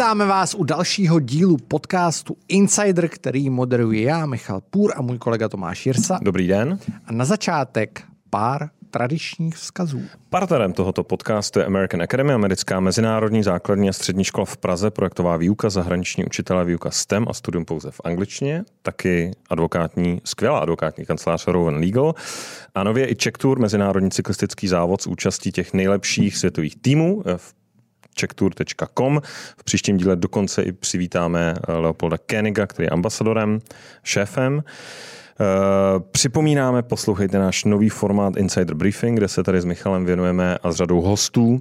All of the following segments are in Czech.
Vítáme vás u dalšího dílu podcastu Insider, který moderuje já, Michal Půr a můj kolega Tomáš Jirsa. Dobrý den. A na začátek pár tradičních vzkazů. Partnerem tohoto podcastu je American Academy, americká mezinárodní základní a střední škola v Praze, projektová výuka, zahraniční učitelé, výuka STEM a studium pouze v angličtině, taky advokátní, skvělá advokátní kancelář Rowan Legal a nově i Czech Tour, mezinárodní cyklistický závod s účastí těch nejlepších světových týmů v checktour.com. V příštím díle dokonce i přivítáme Leopolda Keniga, který je ambasadorem, šéfem. Eh, připomínáme, poslouchejte náš nový formát Insider Briefing, kde se tady s Michalem věnujeme a s řadou hostů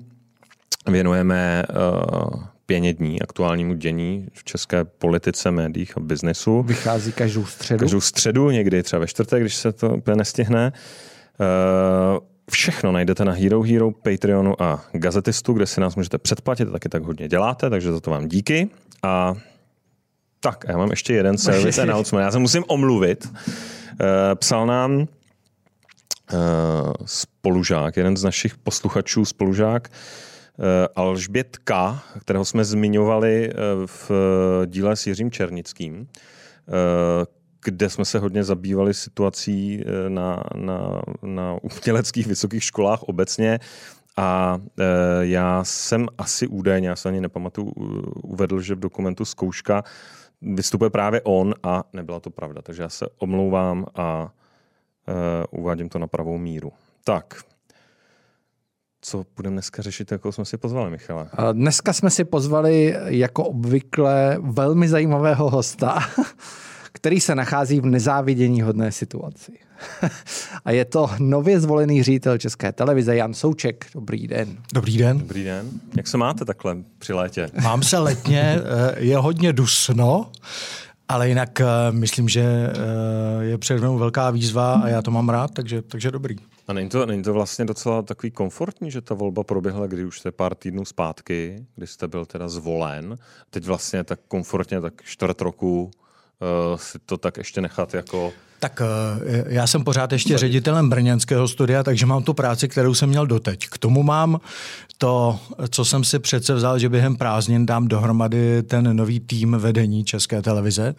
věnujeme uh, pěně dní aktuálnímu dění v české politice, médiích a biznesu. Vychází každou středu? Každou středu, někdy třeba ve čtvrtek, když se to úplně nestihne. Uh, Všechno najdete na Hero Hero, Patreonu a Gazetistu, kde si nás můžete předplatit, taky tak hodně děláte, takže za to vám díky. A tak, já mám ještě jeden service announcement. Já se musím omluvit. Eh, psal nám eh, spolužák, jeden z našich posluchačů, spolužák, eh, Alžbět K., kterého jsme zmiňovali v díle s Jiřím Černickým, kde jsme se hodně zabývali situací na, na, na uměleckých vysokých školách obecně. A e, já jsem asi údajně, já se ani nepamatuju, uvedl, že v dokumentu zkouška vystupuje právě on a nebyla to pravda. Takže já se omlouvám a uh, uvádím to na pravou míru. Tak, co budeme dneska řešit, jako jsme si pozvali, Michale? Dneska jsme si pozvali jako obvykle velmi zajímavého hosta, který se nachází v nezávidění hodné situaci. A je to nově zvolený ředitel České televize Jan Souček. Dobrý den. Dobrý den. Dobrý den. Jak se máte takhle při létě? Mám se letně, eh, je hodně dusno, ale jinak eh, myslím, že eh, je před mnou velká výzva a já to mám rád, takže, takže dobrý. A není to, není to vlastně docela takový komfortní, že ta volba proběhla, kdy už jste pár týdnů zpátky, kdy jste byl teda zvolen. Teď vlastně tak komfortně, tak čtvrt roku si to tak ještě nechat jako tak eh, já jsem pořád ještě ředitelem brněnského studia, takže mám tu práci, kterou jsem měl doteď. K tomu mám to, co jsem si přece vzal, že během prázdnin dám dohromady ten nový tým vedení České televize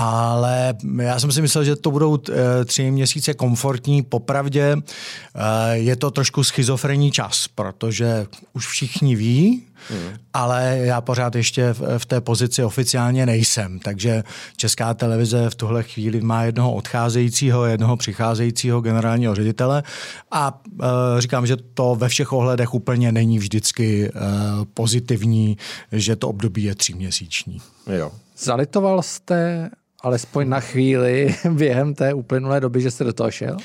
ale já jsem si myslel, že to budou eh, tři měsíce komfortní. Popravdě eh, je to trošku schizofrenní čas, protože už všichni ví, Hmm. Ale já pořád ještě v, v té pozici oficiálně nejsem, takže Česká televize v tuhle chvíli má jednoho odcházejícího, jednoho přicházejícího generálního ředitele a uh, říkám, že to ve všech ohledech úplně není vždycky uh, pozitivní, že to období je tříměsíční. Jo. Zalitoval jste alespoň na chvíli během té uplynulé doby, že jste do toho šel?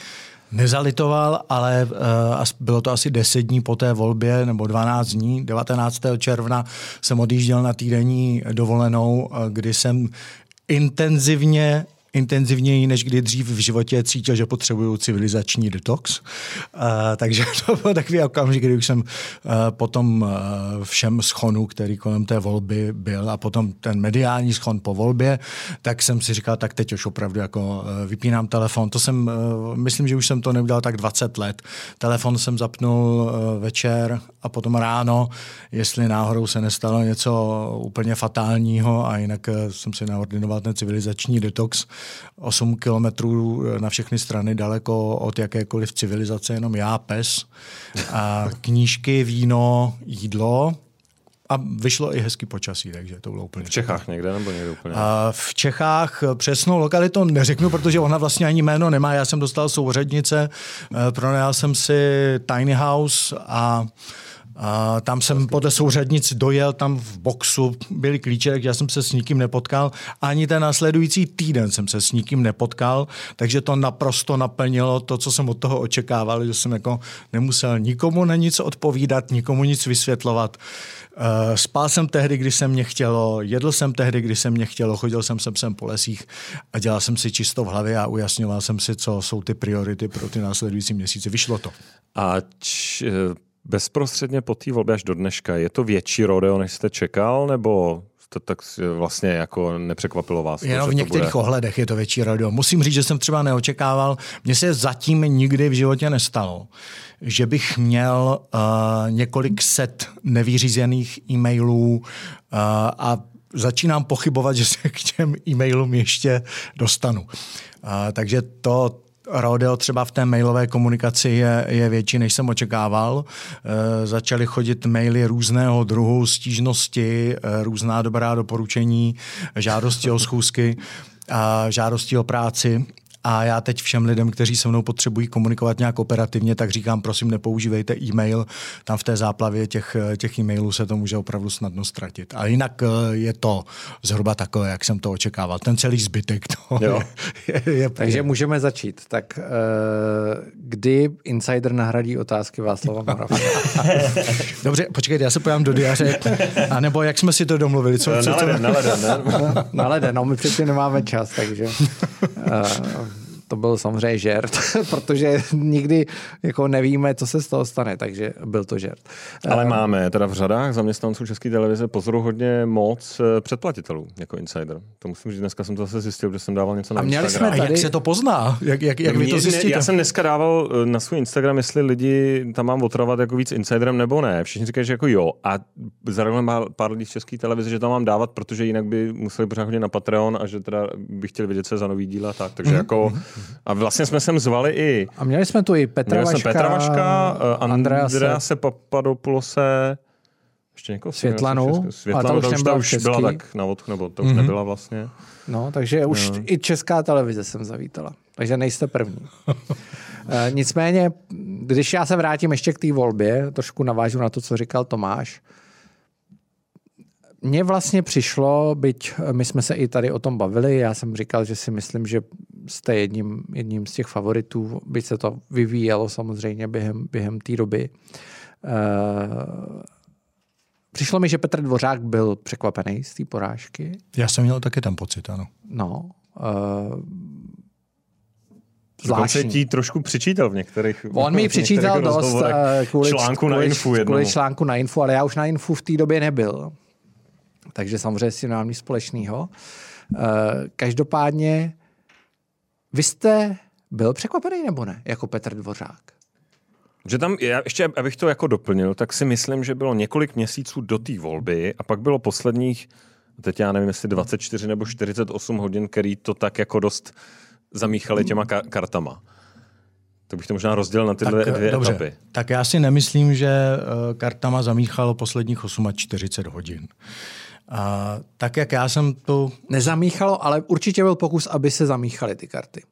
Nezalitoval, ale uh, bylo to asi 10 dní po té volbě, nebo 12 dní. 19. června jsem odjížděl na týdenní dovolenou, uh, kdy jsem intenzivně intenzivněji než kdy dřív v životě cítil, že potřebuju civilizační detox. Uh, takže to byl takový okamžik, kdy už jsem uh, potom uh, všem schonu, který kolem té volby byl a potom ten mediální schon po volbě, tak jsem si říkal, tak teď už opravdu jako vypínám telefon. To jsem, myslím, že už jsem to neudělal tak 20 let. Telefon jsem zapnul večer a potom ráno, jestli náhodou se nestalo něco úplně fatálního a jinak uh, jsem si naordinoval ten civilizační detox, 8 kilometrů na všechny strany daleko od jakékoliv civilizace, jenom já, pes, a knížky, víno, jídlo, a vyšlo i hezký počasí, takže to bylo úplně. V Čechách někde nebo někde úplně? A v Čechách přesnou lokalitu neřeknu, protože ona vlastně ani jméno nemá. Já jsem dostal souřadnice, eh, pronajal jsem si tiny house a a tam jsem podle souřadnic dojel, tam v boxu byly klíče, já jsem se s nikým nepotkal. Ani ten následující týden jsem se s nikým nepotkal, takže to naprosto naplnilo to, co jsem od toho očekával, že jsem jako nemusel nikomu na nic odpovídat, nikomu nic vysvětlovat. Uh, spal jsem tehdy, když se mě chtělo, jedl jsem tehdy, když se mě chtělo, chodil jsem sem, sem po lesích a dělal jsem si čisto v hlavě a ujasňoval jsem si, co jsou ty priority pro ty následující měsíce. Vyšlo to. A č, bezprostředně po té volbě až do dneška, je to větší rodeo, než jste čekal, nebo to tak vlastně jako nepřekvapilo vás. Jenom v některých bude... ohledech je to větší radio. Musím říct, že jsem třeba neočekával, mně se zatím nikdy v životě nestalo, že bych měl uh, několik set nevyřízených e-mailů uh, a začínám pochybovat, že se k těm e-mailům ještě dostanu. Uh, takže to, rodeo třeba v té mailové komunikaci je, je větší, než jsem očekával. E, začaly chodit maily různého druhu, stížnosti, e, různá dobrá doporučení, žádosti o schůzky, a žádosti o práci. A já teď všem lidem, kteří se mnou potřebují komunikovat nějak operativně, tak říkám, prosím, nepoužívejte e-mail. Tam v té záplavě těch, těch e-mailů se to může opravdu snadno ztratit. A jinak eh, je to zhruba takové, jak jsem to očekával. Ten celý zbytek to jo. je, je, je Takže můžeme začít. Tak uh, kdy Insider nahradí otázky Václava Moravce? Dobře, počkejte, já se pojám do diáře. A nebo jak jsme si to domluvili? Co, co, co? Na leden, ne? Na leden, no my přeci nemáme čas, takže... Uh, to byl samozřejmě žert, protože nikdy jako nevíme, co se z toho stane, takže byl to žert. Ale máme teda v řadách zaměstnanců České televize pozoru hodně moc eh, předplatitelů jako insider. To musím říct, dneska jsem to zase zjistil, že jsem dával něco na A měli Instagram. jsme tady... A jak se to pozná? Jak, jak, jak vy to zjistíte? Já jsem dneska dával eh, na svůj Instagram, jestli lidi tam mám otravovat jako víc insiderem nebo ne. Všichni říkají, že jako jo. A zareagovali pár lidí z České televize, že tam mám dávat, protože jinak by museli pořád chodit na Patreon a že teda bych chtěl vědět, co je za nový díl a tak. Takže mm-hmm. jako a vlastně jsme sem zvali i... A měli jsme tu i Petra měli Vaška, Petra Vaška, uh, Andrease, Andrease Papadopoulose, ještě někoho? Světlanu. Světlanu, ta už, ta už byla tak na odchu, nebo to už mm-hmm. nebyla vlastně. No, takže už no. i česká televize jsem zavítala. Takže nejste první. e, nicméně, když já se vrátím ještě k té volbě, trošku navážu na to, co říkal Tomáš, mně vlastně přišlo, byť my jsme se i tady o tom bavili, já jsem říkal, že si myslím, že jste jedním, jedním z těch favoritů, byť se to vyvíjelo samozřejmě během, během té doby. Uh, přišlo mi, že Petr Dvořák byl překvapený z té porážky. Já jsem měl taky ten pocit, ano. No. Uh, Zvláštní. ti trošku přičítal v některých On mi přičítal dost kvůli článku na Infu jednomu. Kvůli článku na Infu, ale já už na Infu v té době nebyl. Takže samozřejmě si nemám nic společného. Uh, každopádně vy jste byl překvapený nebo ne, jako Petr Dvořák? Že tam, já ještě abych to jako doplnil, tak si myslím, že bylo několik měsíců do té volby a pak bylo posledních, teď já nevím, jestli 24 nebo 48 hodin, který to tak jako dost zamíchali těma ka- kartama. To bych to možná rozdělil na tyhle tak, dvě dobře. etapy. Tak já si nemyslím, že uh, kartama zamíchalo posledních 48 hodin. A tak, jak já jsem to... Nezamíchalo, ale určitě byl pokus, aby se zamíchaly ty karty.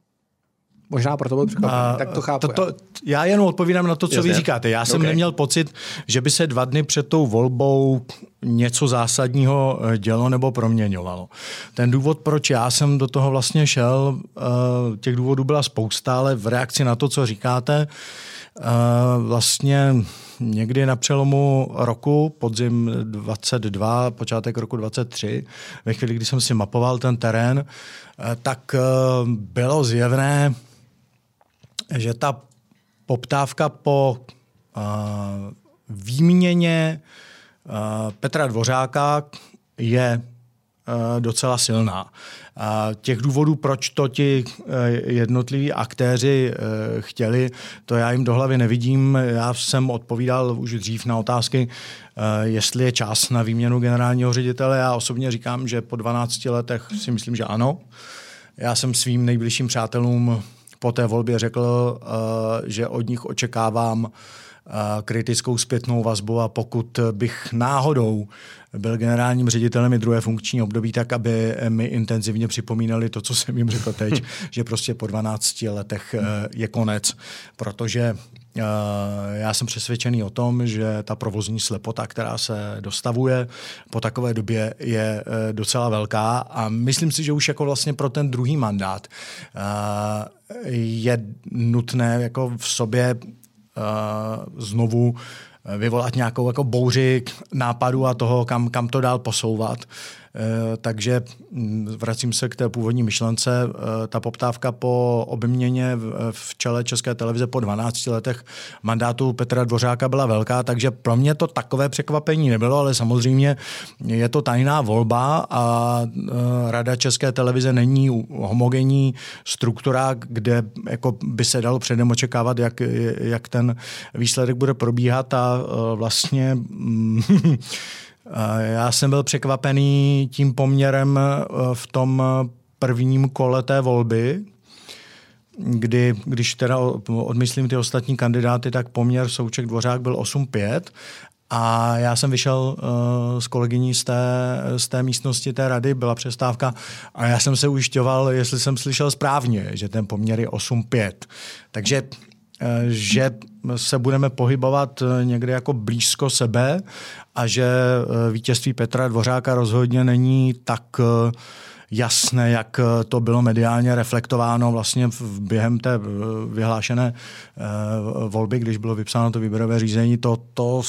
Možná proto byl překvapený, tak to chápu. To, to, já jenom odpovídám na to, co Jasně. vy říkáte. Já jsem okay. neměl pocit, že by se dva dny před tou volbou něco zásadního eh, dělo nebo proměňovalo. Ten důvod, proč já jsem do toho vlastně šel, eh, těch důvodů byla spousta, ale v reakci na to, co říkáte, eh, vlastně někdy na přelomu roku, podzim 22, počátek roku 23, ve chvíli, kdy jsem si mapoval ten terén, tak bylo zjevné, že ta poptávka po uh, výměně uh, Petra Dvořáka je docela silná. A těch důvodů, proč to ti jednotliví aktéři chtěli, to já jim do hlavy nevidím. Já jsem odpovídal už dřív na otázky, jestli je čas na výměnu generálního ředitele. Já osobně říkám, že po 12 letech si myslím, že ano. Já jsem svým nejbližším přátelům po té volbě řekl, eh, že od nich očekávám eh, kritickou zpětnou vazbu a pokud bych náhodou byl generálním ředitelem i druhé funkční období, tak aby mi intenzivně připomínali to, co jsem jim řekl teď, že prostě po 12 letech eh, je konec, protože já jsem přesvědčený o tom, že ta provozní slepota, která se dostavuje po takové době, je docela velká a myslím si, že už jako vlastně pro ten druhý mandát je nutné jako v sobě znovu vyvolat nějakou jako bouři nápadu a toho, kam, kam to dál posouvat. Takže mm, vracím se k té původní myšlence. Ta poptávka po obměně v čele České televize po 12 letech mandátu Petra Dvořáka byla velká, takže pro mě to takové překvapení nebylo, ale samozřejmě je to tajná volba a Rada České televize není homogenní struktura, kde jako by se dalo předem očekávat, jak, jak ten výsledek bude probíhat a vlastně mm, já jsem byl překvapený tím poměrem e, v tom prvním kole té volby, kdy, když teda odmyslím ty ostatní kandidáty, tak poměr Souček Dvořák byl 8-5 a já jsem vyšel s kolegyní z té, z té místnosti té rady, byla přestávka a já jsem se ujišťoval, jestli jsem slyšel správně, že ten poměr je 8-5. Takže že se budeme pohybovat eh, někde jako blízko sebe a že uh, vítězství Petra Dvořáka rozhodně není tak uh, jasné, jak eh, to bylo mediálně reflektováno vlastně v, během té eh, vyhlášené volby, když bylo vypsáno to výběrové řízení. To, to,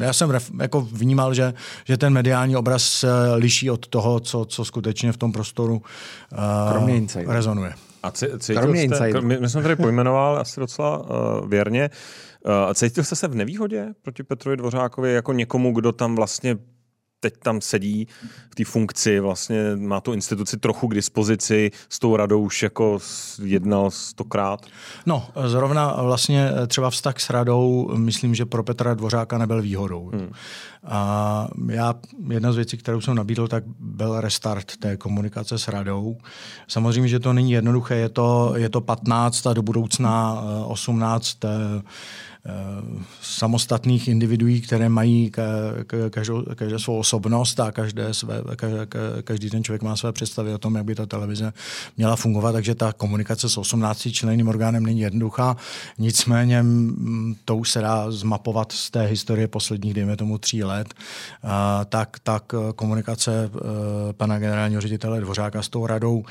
já jsem ref, jako vnímal, že, že ten mediální obraz liší od toho, co, co skutečně v tom prostoru uh, rezonuje. A cítil jste, my, my jsme tady pojmenoval asi docela uh, věrně, uh, cítil jste se v nevýhodě proti Petrovi Dvořákovi jako někomu, kdo tam vlastně teď tam sedí v té funkci, vlastně má tu instituci trochu k dispozici, s tou radou už jako jednal stokrát? No, zrovna vlastně třeba vztah s radou, myslím, že pro Petra Dvořáka nebyl výhodou. Hmm. A já, jedna z věcí, kterou jsem nabídl, tak byl restart té komunikace s radou. Samozřejmě, že to není jednoduché, je to, je to 15 a do budoucna 18 Eh, samostatných individuí, které mají každou, každou svou osobnost a každé své, každý ten člověk má své představy o tom, jak by ta televize měla fungovat, takže ta komunikace s 18 členným orgánem není jednoduchá. Nicméně mm, to už se dá zmapovat z té historie posledních, dejme tomu, tří let. Tak, tak eh, komunikace eh, pana generálního ředitele Dvořáka s tou radou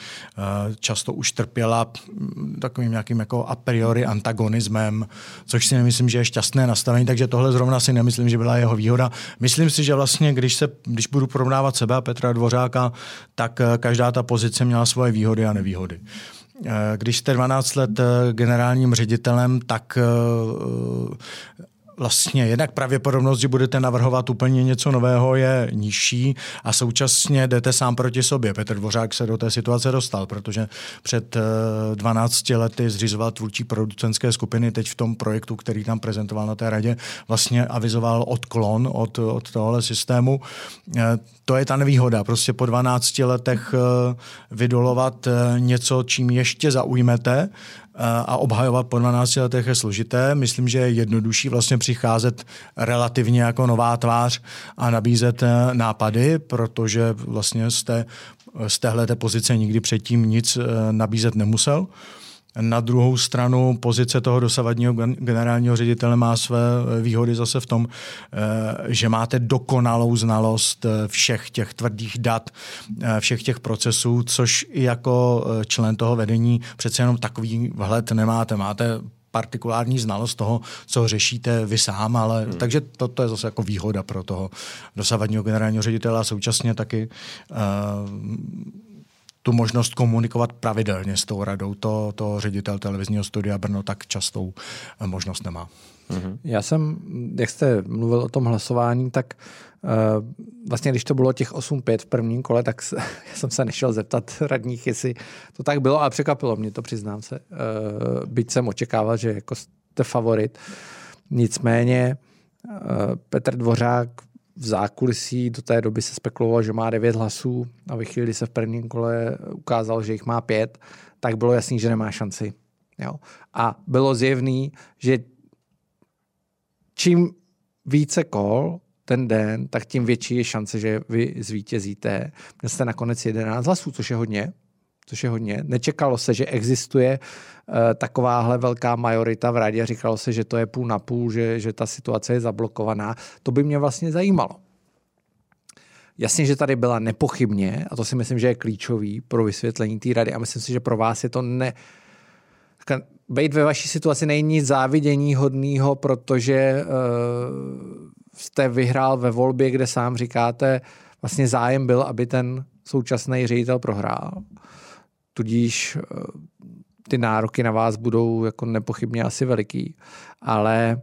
často už trpěla mm, takovým nějakým jako a priori antagonismem, což si nemyslím, myslím, že je šťastné nastavení, takže tohle zrovna si nemyslím, že byla jeho výhoda. Myslím si, že vlastně, když, se, když budu porovnávat sebe a Petra Dvořáka, tak eh, každá ta pozice měla svoje výhody a nevýhody. Eh, když jste 12 let eh, generálním ředitelem, tak vlastně jednak pravděpodobnost, že budete navrhovat úplně něco nového, je nižší a současně jdete sám proti sobě. Petr Dvořák se do té situace dostal, protože před 12 eh, lety zřizoval tvůrčí producentské skupiny, teď v tom projektu, který tam prezentoval na té radě, vlastně avizoval odklon od, od tohohle systému. Eh, to je ta nevýhoda. Prostě po 12 letech eh, vydolovat něco, čím ještě zaujmete a obhajovat po 12 letech je složité. Myslím, že je jednodušší vlastně přicházet relativně jako nová tvář a nabízet eh, nápady, protože vlastně té, z téhle pozice nikdy předtím nic eh, nabízet nemusel. Na druhou stranu pozice toho dosavadního generálního ředitele má své výhody zase v tom, eh, že máte dokonalou znalost eh, všech těch tvrdých dat, eh, všech těch procesů, což i jako člen toho vedení přece jenom takový vhled nemáte. Máte partikulární znalost toho, co řešíte vy sám, ale hmm. takže to, to je zase jako výhoda pro toho dosavadního generálního ředitele a současně taky uh, tu možnost komunikovat pravidelně s tou radou. To, to ředitel televizního studia Brno tak častou eh, možnost nemá. Mm-hmm. Já jsem, jak jste mluvil o tom hlasování, tak uh, vlastně když to bylo těch 8-5 v prvním kole, tak já jsem se nešel zeptat radních, jestli to tak bylo a překvapilo mě to, přiznám se. Uh, byť jsem očekával, že jako jste favorit. Nicméně uh, Petr Dvořák v zákulisí do té doby se spekulovalo, že má devět hlasů a ve chvíli, kdy se v prvním kole ukázal, že jich má pět, tak bylo jasný, že nemá šanci. Jo? A bylo zjevný, že čím více kol ten den, tak tím větší je šance, že vy zvítězíte. Měl jste nakonec 11 hlasů, což je hodně, což je hodně. Nečekalo se, že existuje uh, takováhle velká majorita v rádě. Říkalo se, že to je půl na půl, že, že ta situace je zablokovaná. To by mě vlastně zajímalo. Jasně, že tady byla nepochybně, a to si myslím, že je klíčový pro vysvětlení té rady, a myslím si, že pro vás je to ne... Být ve vaší situaci není nic závidění hodného, protože uh, jste vyhrál ve volbě, kde sám říkáte, vlastně zájem byl, aby ten současný ředitel prohrál. Tudíž eh, ty nároky na vás budou jako nepochybně asi veliký. Ale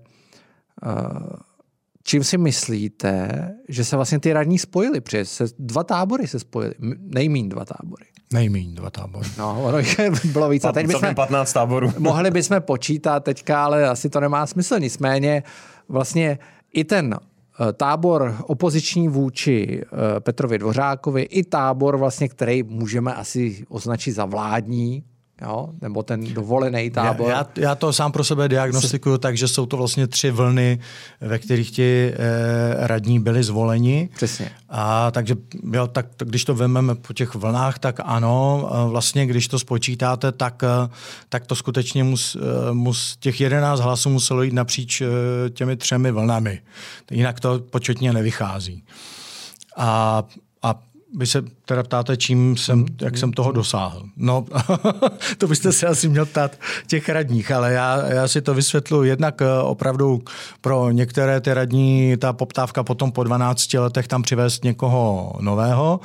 eh, čím si myslíte, že se vlastně ty radní spojili? Protože se, dva tábory se spojily, nejmín dva tábory. Nejmín dva tábory. No, ono bylo víc. A teď bychom, 15 táborů. mohli bychom počítat teďka, ale asi to nemá smysl. Nicméně vlastně i ten tábor opoziční vůči eh, Petrovi Dvořákovi, i tábor vlastně, který můžeme asi označit za vládní, jo? nebo ten dovolený tábor. Já, já, já to sám pro sebe diagnostikuju tak, že jsou to vlastně tři vlny, ve kterých ti eh, radní byli zvoleni. Přesně. A takže jo, tak, když to vezmeme po těch vlnách, tak ano, vlastně když to spočítáte, tak, eh, tak to skutečně mus, eh, mus, těch 11 hlasů muselo jít napříč eh, těmi třemi vlnami. Jinak to početně nevychází. A vy se teda ptáte, čím jsem, mm. jak jsem toho dosáhl. No, to byste se asi měl ptát těch radních, ale já, já si to vysvětlu jednak eh, opravdu pro některé ty radní, ta poptávka potom po 12 letech tam přivést někoho nového.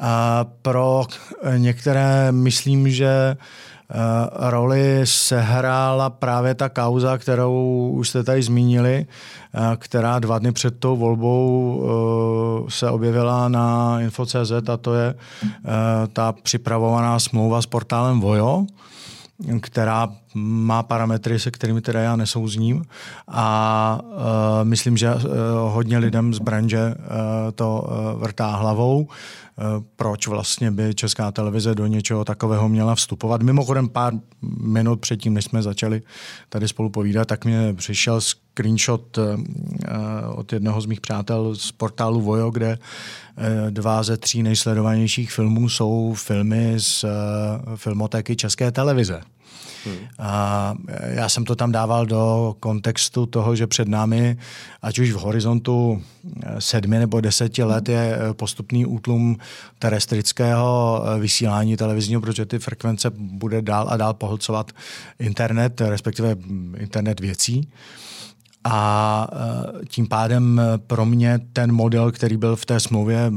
A pro některé myslím, že Eh, roli sehrála právě ta kauza, kterou už jste tady zmínili, eh, která dva dny před tou volbou eh, se objevila na Info.cz a to je ta připravovaná smlouva s portálem Vojo, která má parametry, se kterými teda já nesouzním a uh, myslím, že uh, hodně lidem z branže uh, to uh, vrtá hlavou. Uh, proč vlastně by Česká televize do něčeho takového měla vstupovat. Mimochodem pár minut předtím, než jsme začali tady spolu povídat, tak mě přišel screenshot uh, od jednoho z mých přátel z portálu Vojo, kde dva ze tří nejsledovanějších filmů jsou filmy z uh, filmotéky České televize. A já jsem to tam dával do kontextu toho, že před námi, ať už v horizontu eh, sedmi nebo deseti let, je eh, postupný útlum terestrického eh, vysílání televizního, protože ty frekvence bude dál a dál pohlcovat internet, respektive hm, internet věcí. A e, tím pádem e, pro mě ten model, který byl v té smlouvě e,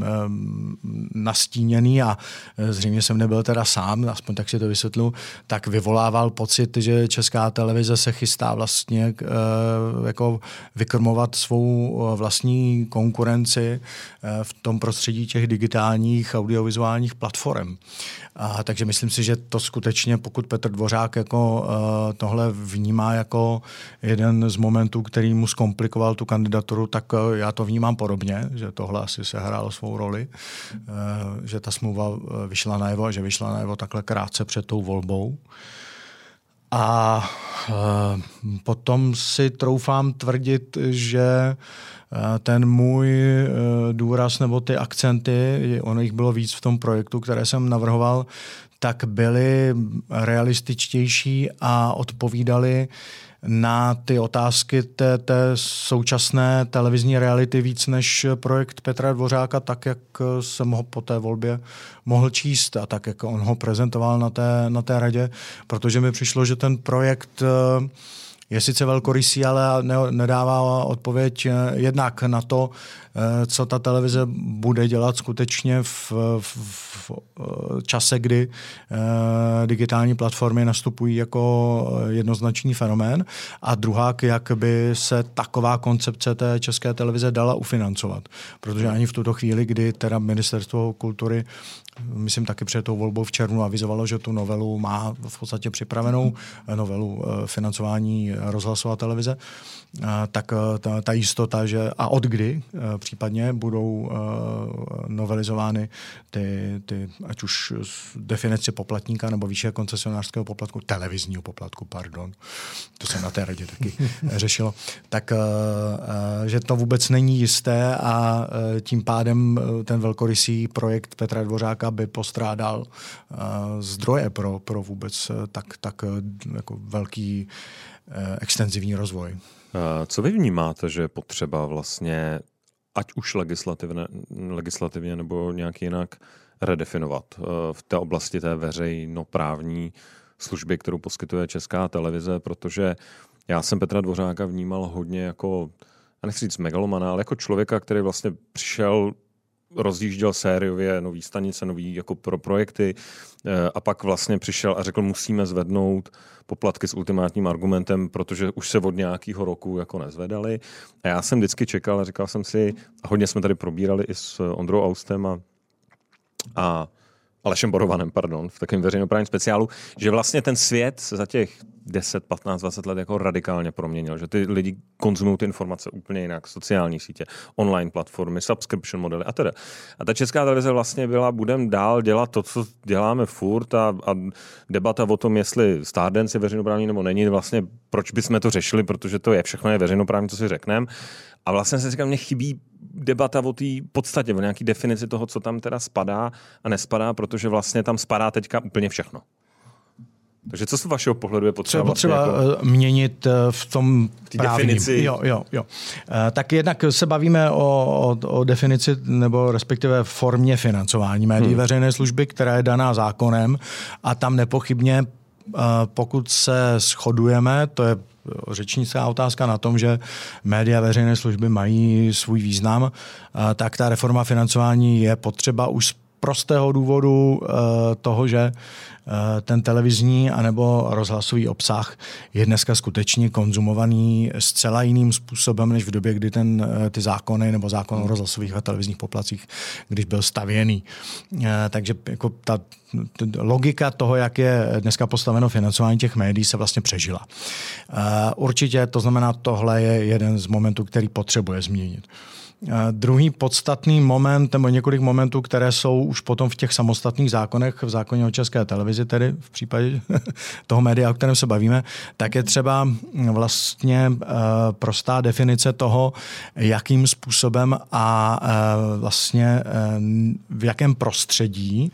nastíněný a zřejmě jsem nebyl teda sám, aspoň tak si to vysvětlu, tak vyvolával pocit, že česká televize se chystá vlastně jako vykrmovat svou vlastní konkurenci v tom prostředí těch digitálních audiovizuálních platform. A, takže myslím si, že to skutečně, pokud Petr Dvořák jako tohle vnímá jako jeden z momentů, který mu zkomplikoval tu kandidaturu, tak uh, já to vnímám podobně, že tohle asi se hrálo svou roli, uh, že ta smlouva vyšla najevo a že vyšla najevo takhle krátce před tou volbou. A potom si troufám tvrdit, že ten můj důraz nebo ty akcenty, ono jich bylo víc v tom projektu, které jsem navrhoval, tak byly realističtější a odpovídaly na ty otázky té, té současné televizní reality víc než projekt Petra Dvořáka, tak jak jsem ho po té volbě mohl číst a tak jak on ho prezentoval na té, na té radě, protože mi přišlo, že ten projekt uh, je sice velkorysý, ale ne, nedává odpověď eh, jednak na to, eh, co ta televize bude dělat skutečně v, v, v eh, čase, kdy digitální platformy nastupují jako jednoznačný fenomén a druhá, jak by se taková koncepce té české televize dala ufinancovat. Protože ani v tuto chvíli, kdy teda ministerstvo kultury myslím taky před tou volbou v červnu avizovalo, že tu novelu má v podstatě připravenou, novelu financování rozhlasová televize, tak ta, ta jistota, že a od kdy případně budou e, novelizovány ty, ty ať už definice poplatníka nebo výše koncesionářského poplatku, televizního poplatku, pardon, to se na té radě taky řešilo, tak že to vůbec není jisté a tím pádem ten velkorysý projekt Petra Dvořáka by postrádal zdroje pro, pro vůbec tak, tak jako velký extenzivní rozvoj. Co vy vnímáte, že je potřeba vlastně, ať už legislativně, legislativně nebo nějak jinak, redefinovat eh, v té oblasti té veřejnoprávní služby, kterou poskytuje Česká televize, protože já jsem Petra Dvořáka vnímal hodně jako, a nechci říct megalomana, ale jako člověka, který vlastně přišel rozjížděl sériově nový stanice, nový jako pro projekty eh, a pak vlastně přišel a řekl, musíme zvednout poplatky s ultimátním argumentem, protože už se od nějakého roku jako nezvedali. A já jsem vždycky čekal a říkal jsem si, a hodně jsme tady probírali i s Ondrou Austem a, a Alešem Borovanem, pardon, v takovém veřejnoprávním speciálu, že vlastně ten svět se za těch 10, 15, 20 let jako radikálně proměnil, že ty lidi konzumují ty informace úplně jinak, sociální sítě, online platformy, subscription modely a teda. A ta česká televize vlastně byla, budem dál dělat to, co děláme furt a, a debata o tom, jestli Stardance je veřejnoprávní nebo není, vlastně proč bychom to řešili, protože to je všechno je veřejnoprávní, co si řekneme. A vlastně se říkám, mě chybí debata o té podstatě, o nějaké definici toho, co tam teda spadá a nespadá, protože vlastně tam spadá teďka úplně všechno. Takže co z vašeho pohledu je potřeba? potřeba vlastně jako... Eh, měnit eh, v tom právním. definici. Jo, jo, jo. Eh, tak jednak se bavíme o, o, o definici nebo respektive formě financování médií hmm. veřejné služby, která je daná zákonem a tam nepochybně pokud se shodujeme, to je řečnická otázka na tom, že média veřejné služby mají svůj význam, tak ta reforma financování je potřeba už prostého důvodu toho, že Eh, ten televizní anebo rozhlasový obsah je dneska skutečně konzumovaný zcela jiným způsobem, než v době, kdy ten, eh, ty zákony nebo zákon o rozhlasových a televizních poplacích, když byl stavěný. Eh, takže jako ta logika toho, jak je dneska postaveno financování těch médií, se vlastně přežila. Určitě to znamená, tohle je jeden z momentů, který potřebuje změnit. Druhý podstatný moment, nebo několik momentů, které jsou už potom v těch samostatných zákonech, v zákoně o české televizi, tedy v případě toho média, o kterém se bavíme, tak je třeba vlastně eh, prostá definice toho, jakým způsobem a eh, vlastně eh, v jakém prostředí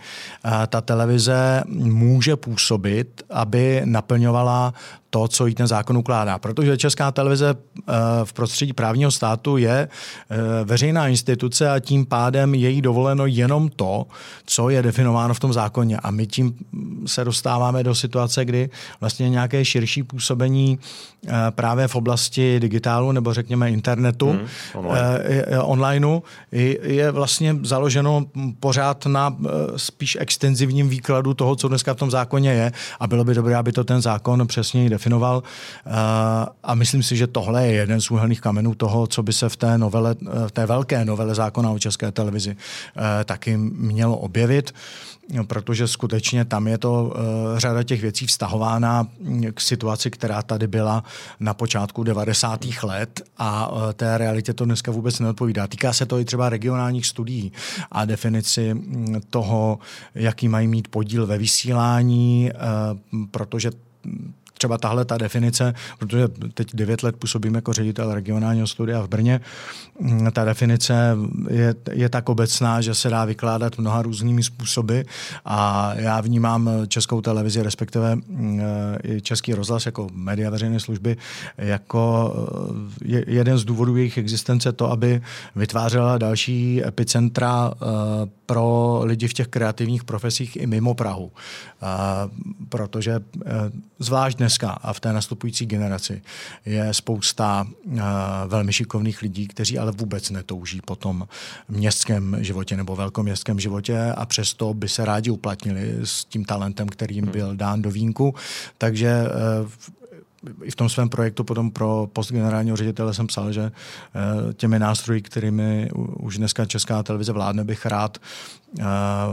ta televize může působit, aby naplňovala to, co jí ten zákon ukládá. Protože Česká televize eh, v prostředí právního státu je eh, veřejná instituce a tím pádem je jí dovoleno jenom to, co je definováno v tom zákoně. A my tím se dostáváme do situace, kdy vlastně nějaké širší působení eh, právě v oblasti digitálu nebo řekněme internetu, hmm, online. onlineu je vlastně založeno pořád na spíš extenzivním výkladu toho, co dneska v tom zákoně je a bylo by dobré, aby to ten zákon přesněji definoval. Eh, a myslím si, že tohle je jeden z úhelných kamenů toho, co by se v té, novele, v té velké novele zákona o české televizi eh, taky mělo objevit protože skutečně tam je to uh, řada těch věcí vztahována k situaci, která tady byla na počátku 90. let a uh, té realitě to dneska vůbec neodpovídá. Týká se to i třeba regionálních studií a definici mm, toho, jaký mají mít podíl ve vysílání, uh, protože třeba tahle ta definice, protože teď devět let působím jako ředitel regionálního studia v Brně, mm, ta definice je, je tak obecná, že se dá vykládat mnoha různými způsoby a já vnímám českou televizi, respektive mm, i český rozhlas jako média veřejné služby, jako eh, jeden z důvodů jejich existence to, aby vytvářela další epicentra eh, pro lidi v těch kreativních profesích i mimo Prahu. Protože eh, zvlášť dneska a v té nastupující generaci je spousta eh, velmi šikovných lidí, kteří ale vůbec netouží po tom městském životě nebo velkoměstském životě a přesto by se rádi uplatnili s tím talentem, který jim hmm. byl dán do vínku. Takže eh, i v tom svém projektu potom pro post generálního ředitele jsem psal, že eh, těmi nástroji, kterými už dneska Česká televize vládne, bych rád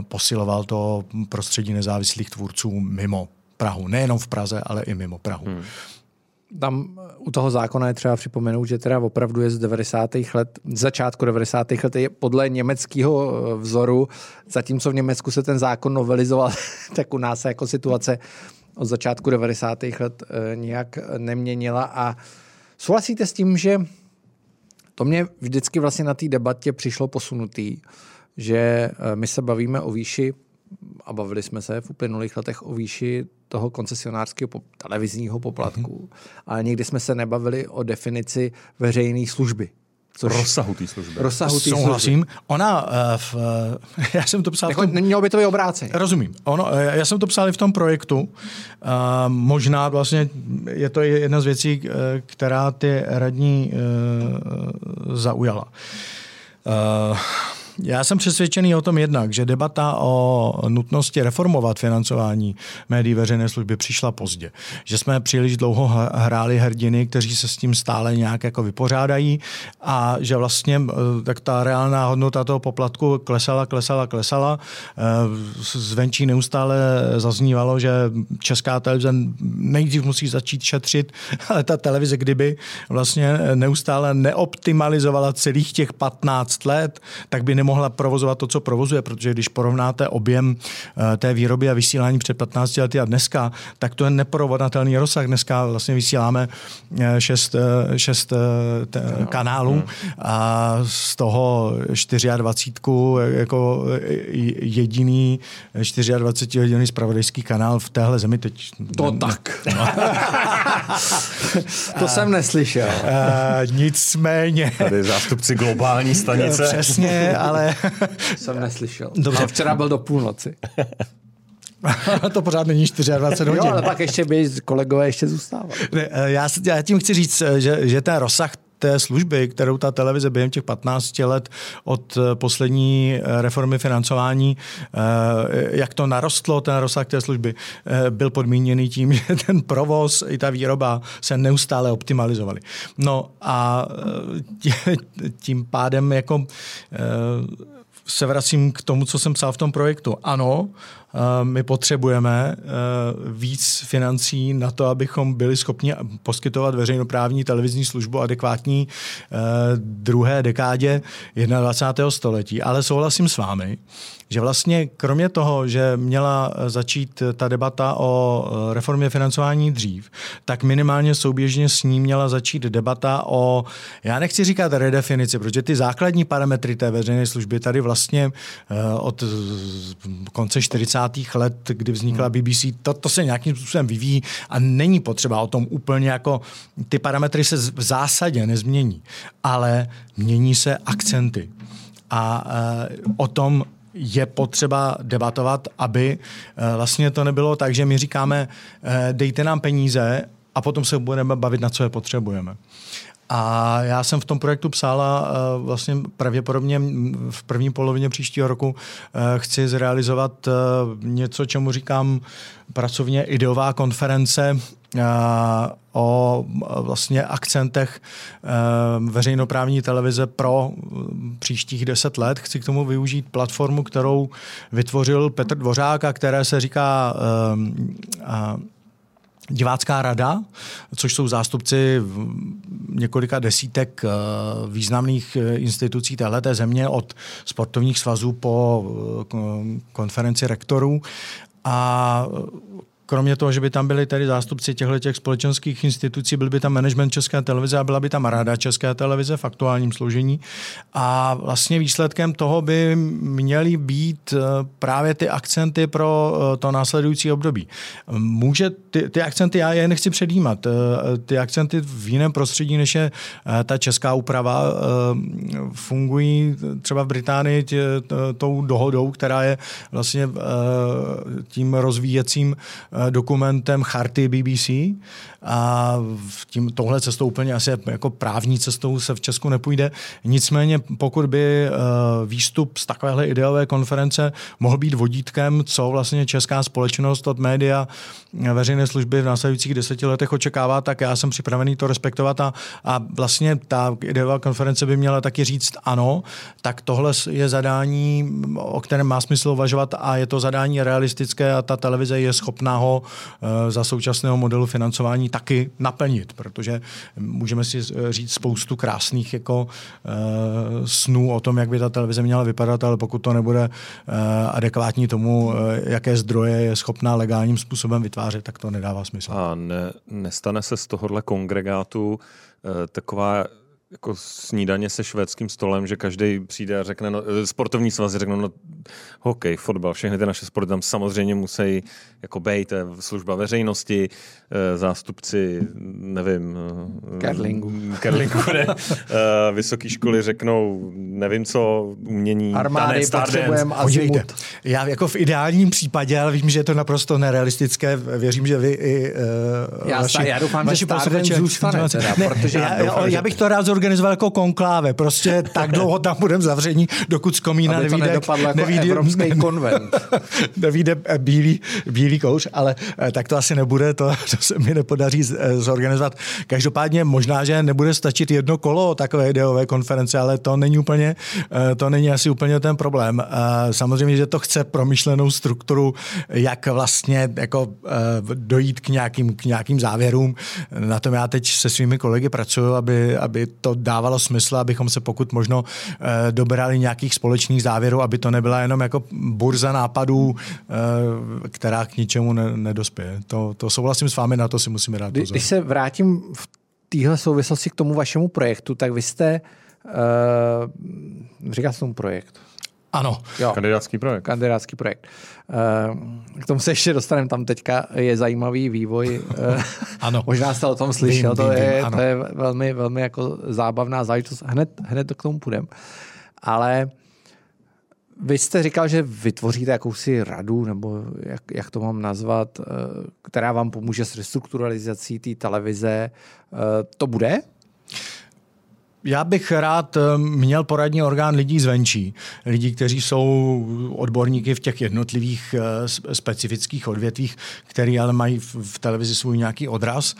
posiloval to prostředí nezávislých tvůrců mimo Prahu. Nejenom v Praze, ale i mimo Prahu. Hmm. Tam u toho zákona je třeba připomenout, že teda opravdu je z 90. let, začátku 90. let je podle německého eh, vzoru, zatímco v Německu se ten zákon novelizoval, tak u nás se jako situace od začátku 90. let eh, nijak neměnila a souhlasíte s tím, že to mě vždycky vlastně na té debatě přišlo posunutý, že eh, my se bavíme o výši a bavili jsme se v uplynulých letech o výši toho koncesionářského televizního poplatku, mm-hmm. ale nikdy jsme se nebavili o definici veřejné služby. Což rozsahu té služby. Rozsahu té služby. Ona, uh, v, uh, já jsem to psal... Jako, v tom, nemělo by to být obráceně. Rozumím. Ono, uh, já jsem to psal i v tom projektu. Uh, možná vlastně je to jedna z věcí, uh, která ty radní uh, zaujala. Uh, Já jsem přesvědčený o tom jednak, že debata o nutnosti reformovat financování médií veřejné služby přišla pozdě. Že jsme příliš dlouho hráli hrdiny, kteří se s tím stále nějak jako vypořádají a že vlastně tak ta reálná hodnota toho poplatku klesala, klesala, klesala. Eh, zvenčí neustále zaznívalo, že česká televize nejdřív musí začít šetřit, ale ta televize, kdyby vlastně neustále neoptimalizovala celých těch 15 let, tak by nemohla provozovat to, co provozuje, protože když porovnáte objem eh, té výroby a vysílání před 15 lety a dneska, tak to je neporovnatelný rozsah. Dneska vlastně vysíláme eh, šest, eh, šest kanálů a z toho 24 jako jediný 24 hodinový spravodajský kanál v téhle zemi teď. To ne, tak. No. to jsem neslyšel. Uh, nicméně. Tady zástupci globální stanice. Přesně, ale... jsem neslyšel. Dobře. A včera byl do půlnoci. to pořád není 24 hodin. Jo, ale pak ještě by kolegové ještě zůstávali. Já, já tím chci říct, že, že ten rozsah té služby, kterou ta televize během těch 15 let od eh, poslední eh, reformy financování, eh, jak to narostlo, ten rozsah té služby, byl podmíněný tím, že ten provoz i ta výroba se neustále optimalizovaly. No a tím pádem jako se vracím k tomu, co jsem psal v tom projektu. Ano, my potřebujeme eh, víc financí na to, abychom byli schopni poskytovat veřejnoprávní televizní službu adekvátní eh, druhé dekádě 21. století. Ale souhlasím s vámi, že vlastně kromě toho, že měla začít ta debata o reformě financování dřív, tak minimálně souběžně s ní měla začít debata o, já nechci říkat redefinici, protože ty základní parametry té veřejné služby tady vlastně od konce 40 let, kdy vznikla hmm. BBC, to, to se nějakým způsobem vyvíjí a není potřeba o tom úplně jako, ty parametry se v zásadě nezmění, ale mění se akcenty. A o tom je potřeba debatovat, aby uh, vlastně to nebylo tak, že my říkáme, uh, dejte nám peníze a potom se budeme bavit, na co je potřebujeme. A já jsem v tom projektu psala uh, vlastně pravděpodobně v první polovině příštího roku uh, chci zrealizovat uh, něco, čemu říkám pracovně ideová konference o vlastně akcentech veřejnoprávní televize pro příštích deset let. Chci k tomu využít platformu, kterou vytvořil Petr Dvořák a které se říká divácká rada, což jsou zástupci několika desítek eh, významných eh, institucí téhleté země, od sportovních svazů po eh, konferenci rektorů. A kromě toho, že by tam byli tedy zástupci těchto těch společenských institucí, byl by tam management České televize a byla by tam rada České televize v aktuálním složení. A vlastně výsledkem toho by měly být eh, právě ty akcenty pro eh, to následující období. Může ty, ty akcenty, já je nechci předjímat, eh, ty akcenty v jiném prostředí, než je ta česká úprava, fungují třeba v Británii tě, tou dohodou, která je vlastně tím rozvíjecím dokumentem charty BBC a tím, tohle cestou úplně asi jako právní cestou se v Česku nepůjde. Nicméně pokud by eh, výstup z takovéhle ideové konference mohl být vodítkem, co vlastně česká společnost od média eh, veřejné služby v následujících deseti letech očekává, tak já jsem připravený to respektovat a, a vlastně ta ideová konference by měla taky říct ano, tak tohle je zadání, o kterém má smysl uvažovat a je to zadání realistické a ta televize je schopná ho Eh, za současného modelu financování taky naplnit, protože můžeme si říct spoustu krásných jako uh, snů o tom, jak by ta televize měla vypadat, ale pokud to nebude uh, adekvátní tomu, uh, jaké zdroje je schopná legálním způsobem vytvářet, tak to nedává smysl. A ne, nestane se z tohohle kongregátu uh, taková jako snídaně se švédským stolem, že každý přijde a řekne, no, sportovní svazy řeknou, no hokej, fotbal, všechny ty naše sporty tam samozřejmě musí jako být, to je služba veřejnosti, eh, zástupci, nevím, Kerlingu. Kerlingu, ne, eh, vysoké školy řeknou, nevím co, umění, Armády potřebujeme Podívejte, já jako v ideálním případě, ale vím, že je to naprosto nerealistické, věřím, že vy i uh, já, vaši, já doufám, vaši že zůstane, teda, ne, protože já, já, já bych to rád organizoval jako konkláve. Prostě tak dlouho tam budeme zavření, dokud z komína Aby to nevíde, nedopadlo jako nevíde, evropský konvent. nevíde eh, bílý, bílý kouř, ale eh, tak to asi nebude, to, to se mi nepodaří eh, zorganizovat. Každopádně možná, že nebude stačit jedno kolo takové ideové konference, ale to není úplně, to není asi úplně ten problém. Samozřejmě, že to chce promyšlenou strukturu, jak vlastně jako dojít k nějakým, k nějakým závěrům. Na tom já teď se svými kolegy pracuju, aby, aby to dávalo smysl, abychom se pokud možno eh, dobrali nějakých společných závěrů, aby to nebyla jenom jako burza nápadů, eh, která k ničemu ne, nedospěje. To, to souhlasím s vámi, na to si musíme dát Kdy- pozor. Když se vrátím v téhle souvislosti k tomu vašemu projektu, tak vy jste, uh, říká se tomu projekt, Ano, jo, Kandidátský projekt. kandidátský projekt. Uh, k tomu se ještě dostaneme, tam teďka je zajímavý vývoj. Uh, Ano. Možná jste o tom slyšel, Vím, to, vím, je, vím, to je velmi, velmi jako zábavná záležitost. Hned, hned to k tomu půjdem. Ale vy jste říkal, že vytvoříte jakousi radu, nebo jak, jak to mám nazvat, eh, která vám pomůže s restrukturalizací té televize. Eh, To bude? Já bych rád eh, měl poradní orgán lidí zvenčí. Lidí, kteří jsou odborníky v těch jednotlivých eh, specifických odvětvích, který ale mají v- televizi svůj nějaký odraz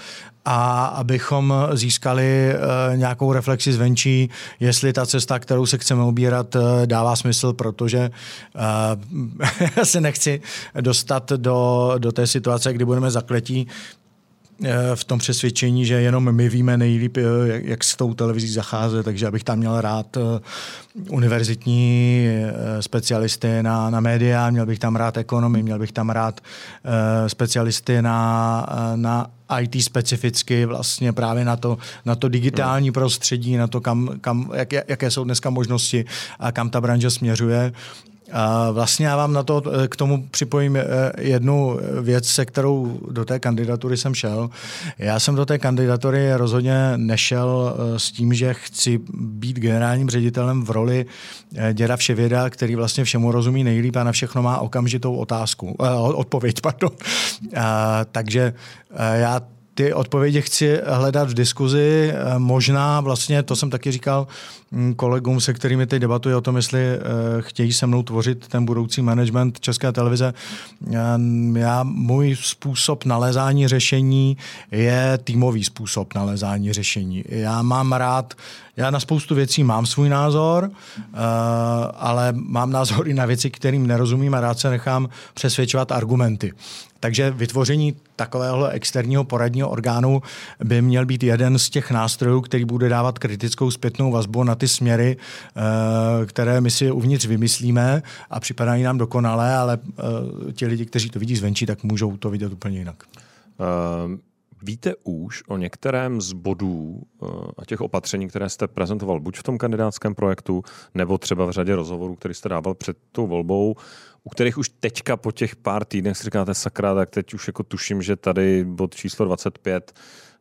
a abychom získali eh, nějakou reflexi zvenčí, jestli ta cesta, kterou se chceme ubírat, dává smysl, protože já se nechci dostat do, do té situace, kdy budeme zakletí v tom přesvědčení, že jenom my víme nejlíp, eh, jak, s tou televizí zacházet, takže abych tam měl rád eh, univerzitní eh, specialisty na, na média, měl bych tam rád ekonomy, měl bych tam rád eh, specialisty na, eh, na IT specificky vlastně právě na to, na to digitální prostředí, na to, kam, kam, jak, jaké jsou dneska možnosti a kam ta branže směřuje. A vlastně já vám na to eh, k tomu připojím eh, jednu věc, se kterou do té kandidatury jsem šel. Já jsem do té kandidatury rozhodně nešel eh, s tím, že chci být generálním ředitelem v roli děda Vševěda, který vlastně všemu rozumí nejlíp a na všechno má okamžitou otázku, odpověď. Pardon. A, takže já ty odpovědi chci hledat v diskuzi. Možná vlastně, to jsem taky říkal kolegům, se kterými teď debatuji o tom, jestli eh, chtějí se mnou tvořit ten budoucí management České televize. Eh, Já, můj způsob nalézání řešení je týmový způsob nalézání řešení. Já mám rád, já na spoustu věcí mám svůj názor, eh, ale mám názor i na věci, kterým nerozumím a rád se nechám přesvědčovat argumenty. Takže vytvoření takového externího poradního orgánu by měl být jeden z těch nástrojů, který bude dávat kritickou zpětnou vazbu na ty směry, eh, které my si uvnitř vymyslíme a připadají nám dokonalé, ale eh, ti lidi, kteří to vidí zvenčí, tak můžou to vidět úplně jinak. Uh, víte už o některém z bodů a těch opatření, které jste prezentoval buď v tom kandidátském projektu, nebo třeba v řadě rozhovorů, který jste dával před tou volbou, u kterých už teďka po těch pár týdnech si říkáte sakra, tak teď už jako tuším, že tady bod číslo 25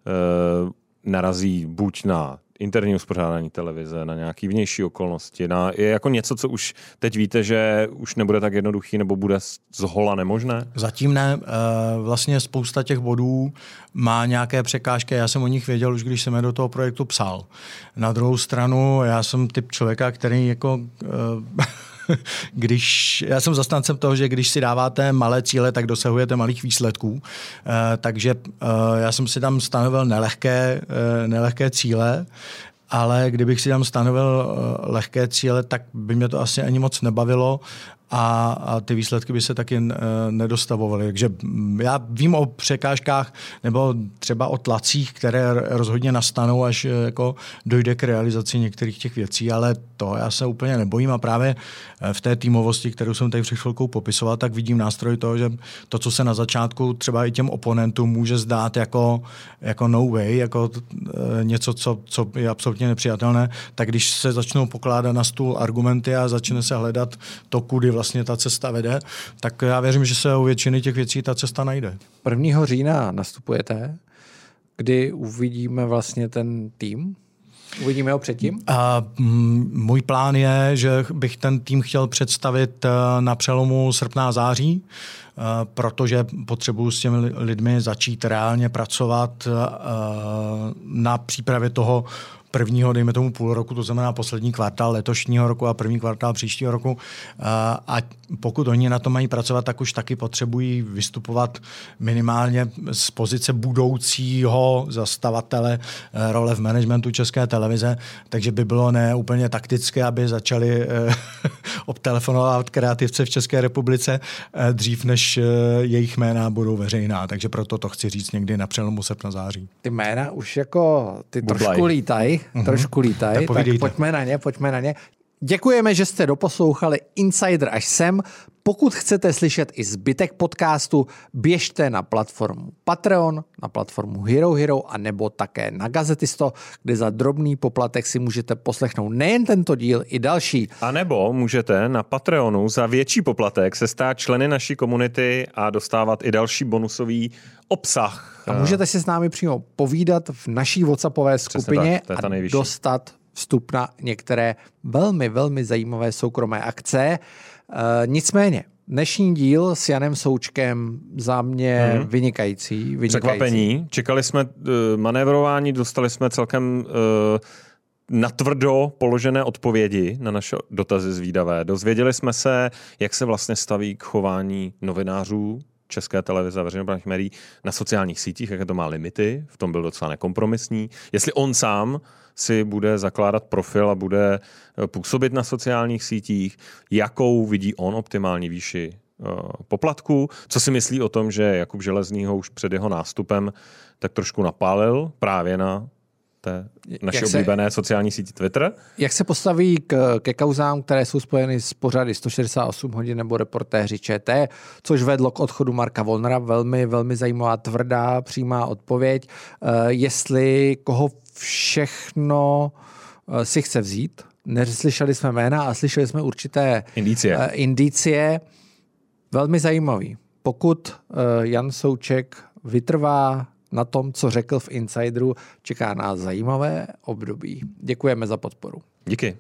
uh, narazí buď na interní uspořádání televize, na nějaký vnější okolnosti, na, je jako něco, co už teď víte, že už nebude tak jednoduchý, nebo bude z hola nemožné? Zatím ne. Eh, Vlastně spousta těch bodů má nějaké překážky. Já jsem o nich věděl už, když jsem je do toho projektu psal. Na druhou stranu, já jsem typ člověka, který jako eh, když, já jsem zastáncem toho, že když si dáváte malé cíle, tak dosahujete malých výsledků. Eh, takže eh, já jsem si tam stanovil nelehké, eh, nelehké cíle, ale kdybych si tam stanovil eh, lehké cíle, tak by mě to asi ani moc nebavilo a, a ty výsledky by se taky eh, nedostavovaly. Takže mm, já vím o překážkách nebo třeba o tlacích, které rozhodně nastanou, až eh, jako dojde k realizaci některých těch věcí, ale to já se úplně nebojím a právě eh, v té týmovosti, kterou jsem tady před chvilkou popisoval, tak vidím nástroj toho, že to, co se na začátku třeba i těm oponentům může zdát jako, jako no way, jako něco, co, co je absolutně nepřijatelné, tak když se začnou pokládat na stůl argumenty a začne se hledat to, kudy vlastně ta cesta vede, tak já věřím, že se u většiny těch věcí ta cesta najde. 1. října nastupujete, kdy uvidíme vlastně ten tým. Uvidíme ho předtím? A mm, můj plán je, že bych ten tým chtěl představit eh, na přelomu srpna a září, eh, protože potřebuji s těmi lidmi začít reálně pracovat eh, na přípravě toho prvního, dejme tomu půl roku, to znamená poslední kvartál letošního roku a první kvartál příštího roku. A pokud oni na to mají pracovat, tak už taky potřebují vystupovat minimálně z pozice budoucího zastavatele eh, role v managementu České televize, takže by bylo ne úplně taktické, aby začali eh, obtelefonovat kreativce v České republice eh, dřív, než jejich jména budou veřejná. Takže proto to chci říct někdy na přelomu srpna září. Ty jména už jako ty Bublaj. trošku lítají. Trošku lítají, tak, tak pojďme na ně, pojďme na ně. Děkujeme, že jste doposlouchali Insider až sem. Pokud chcete slyšet i zbytek podcastu, běžte na platformu Patreon, na platformu Hero Hero a nebo také na Gazetisto, kde za drobný poplatek si můžete poslechnout nejen tento díl, i další. A nebo můžete na Patreonu za větší poplatek se stát členy naší komunity a dostávat i další bonusový obsah. A můžete si s námi přímo povídat v naší WhatsAppové skupině tak, a dostat vstup na některé velmi, velmi zajímavé soukromé akce. E, nicméně, dnešní díl s Janem Součkem za mě hmm. vynikající, vynikající. Překvapení. Čekali jsme uh, manévrování, dostali jsme celkem uh, natvrdo položené odpovědi na naše dotazy zvídavé. Dozvěděli jsme se, jak se vlastně staví k chování novinářů České televize a veřejnoprávních médií na sociálních sítích, jaké to má limity, v tom byl docela nekompromisní. Jestli on sám si bude zakládat profil a bude eh, působit na sociálních sítích, jakou vidí on optimální výši eh, poplatku, co si myslí o tom, že Jakub Železný ho už před jeho nástupem tak trošku napálil právě na té jak oblíbené se, sociální síti Twitter. Jak se postaví k, ke kauzám, které jsou spojeny s pořady 168 hodin nebo reportéři ČT, což vedlo k odchodu Marka Volnera, velmi, velmi zajímavá, tvrdá, přímá odpověď. Uh, jestli koho všechno uh, si chce vzít, neslyšeli jsme jména a slyšeli jsme určité indicie. Uh, indicie. Velmi zajímavý. Pokud Jan Souček vytrvá na tom, co řekl v Insideru, čeká nás zajímavé období. Děkujeme za podporu. Díky.